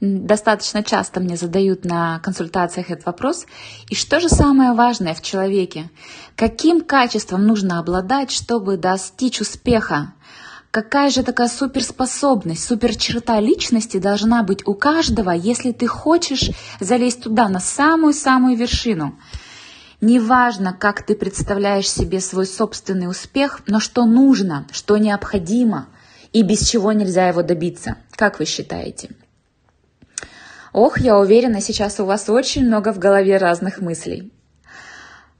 Достаточно часто мне задают на консультациях этот вопрос. И что же самое важное в человеке? Каким качеством нужно обладать, чтобы достичь успеха? Какая же такая суперспособность, суперчерта личности должна быть у каждого, если ты хочешь залезть туда, на самую-самую вершину? Неважно, как ты представляешь себе свой собственный успех, но что нужно, что необходимо и без чего нельзя его добиться. Как вы считаете? Ох, я уверена, сейчас у вас очень много в голове разных мыслей.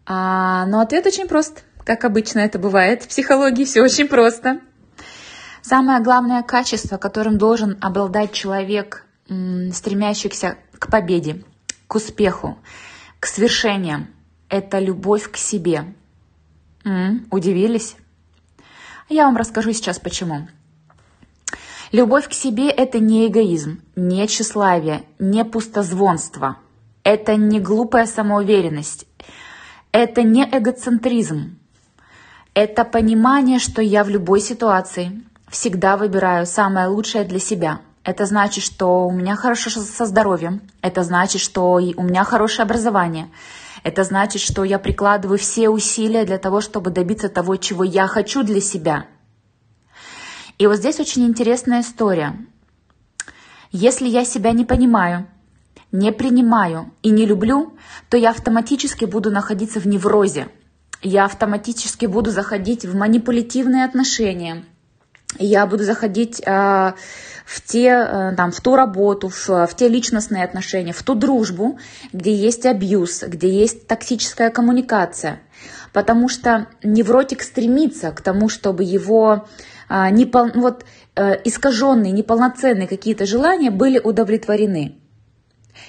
А, но ответ очень прост. Как обычно это бывает в психологии, все очень просто. Самое главное качество, которым должен обладать человек, стремящийся к победе, к успеху, к свершениям, это любовь к себе. М-м, удивились? Я вам расскажу сейчас почему. Любовь к себе – это не эгоизм, не тщеславие, не пустозвонство. Это не глупая самоуверенность. Это не эгоцентризм. Это понимание, что я в любой ситуации всегда выбираю самое лучшее для себя. Это значит, что у меня хорошо со здоровьем. Это значит, что у меня хорошее образование. Это значит, что я прикладываю все усилия для того, чтобы добиться того, чего я хочу для себя. И вот здесь очень интересная история. Если я себя не понимаю, не принимаю и не люблю, то я автоматически буду находиться в неврозе. Я автоматически буду заходить в манипулятивные отношения. Я буду заходить э, в, те, э, там, в ту работу, в, в те личностные отношения, в ту дружбу, где есть абьюз, где есть токсическая коммуникация. Потому что невротик стремится к тому, чтобы его непол... вот, э, искаженные, неполноценные какие-то желания были удовлетворены.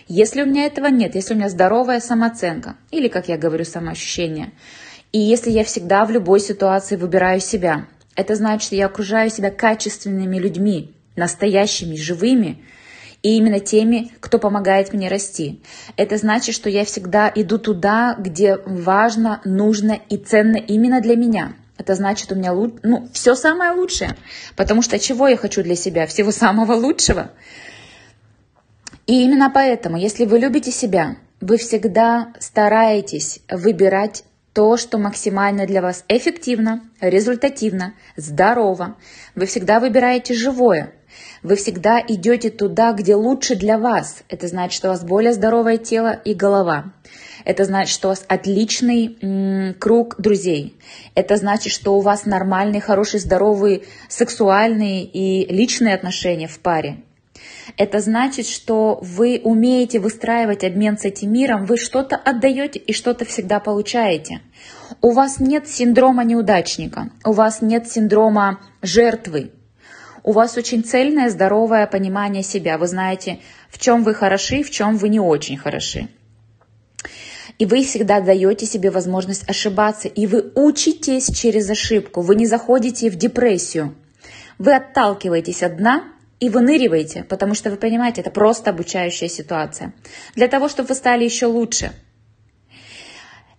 Если у меня этого нет, если у меня здоровая самооценка, или, как я говорю, самоощущение, и если я всегда в любой ситуации выбираю себя, это значит, что я окружаю себя качественными людьми, настоящими, живыми, и именно теми, кто помогает мне расти. Это значит, что я всегда иду туда, где важно, нужно и ценно именно для меня. Это значит, у меня ну, все самое лучшее. Потому что чего я хочу для себя? Всего самого лучшего. И именно поэтому, если вы любите себя, вы всегда стараетесь выбирать то, что максимально для вас эффективно, результативно, здорово. Вы всегда выбираете живое. Вы всегда идете туда, где лучше для вас. Это значит, что у вас более здоровое тело и голова. Это значит, что у вас отличный круг друзей. Это значит, что у вас нормальные, хорошие, здоровые сексуальные и личные отношения в паре. Это значит, что вы умеете выстраивать обмен с этим миром, вы что-то отдаете и что-то всегда получаете. У вас нет синдрома неудачника, у вас нет синдрома жертвы. У вас очень цельное, здоровое понимание себя. Вы знаете, в чем вы хороши, в чем вы не очень хороши. И вы всегда даете себе возможность ошибаться, и вы учитесь через ошибку, вы не заходите в депрессию. Вы отталкиваетесь от дна и выныриваете, потому что вы понимаете, это просто обучающая ситуация. Для того, чтобы вы стали еще лучше.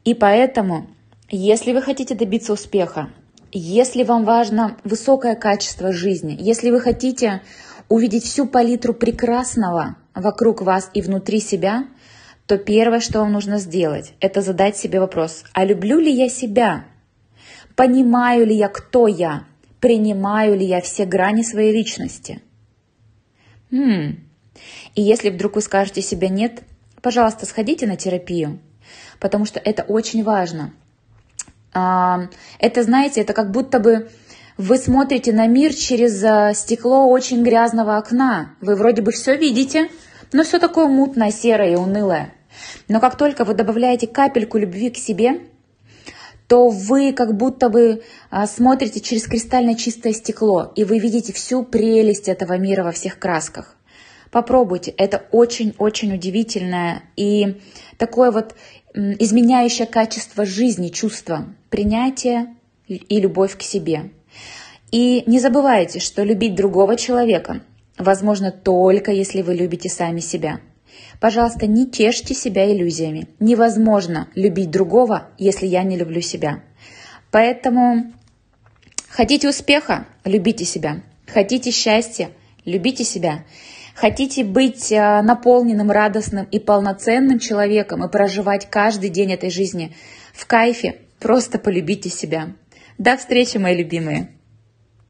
И поэтому, если вы хотите добиться успеха, если вам важно высокое качество жизни, если вы хотите увидеть всю палитру прекрасного вокруг вас и внутри себя, то первое, что вам нужно сделать, это задать себе вопрос, а люблю ли я себя? Понимаю ли я, кто я? Принимаю ли я все грани своей личности? Хм. И если вдруг вы скажете себе нет, пожалуйста, сходите на терапию, потому что это очень важно. А, это, знаете, это как будто бы вы смотрите на мир через а, стекло очень грязного окна. Вы вроде бы все видите, но все такое мутное, серое и унылое. Но как только вы добавляете капельку любви к себе, то вы как будто бы а, смотрите через кристально чистое стекло, и вы видите всю прелесть этого мира во всех красках. Попробуйте, это очень-очень удивительное и такое вот изменяющее качество жизни чувство, принятие и любовь к себе. И не забывайте, что любить другого человека возможно только если вы любите сами себя – Пожалуйста, не тешьте себя иллюзиями. Невозможно любить другого, если я не люблю себя. Поэтому хотите успеха, любите себя. Хотите счастья, Любите себя. Хотите быть э, наполненным, радостным и полноценным человеком и проживать каждый день этой жизни в кайфе, просто полюбите себя. До встречи, мои любимые!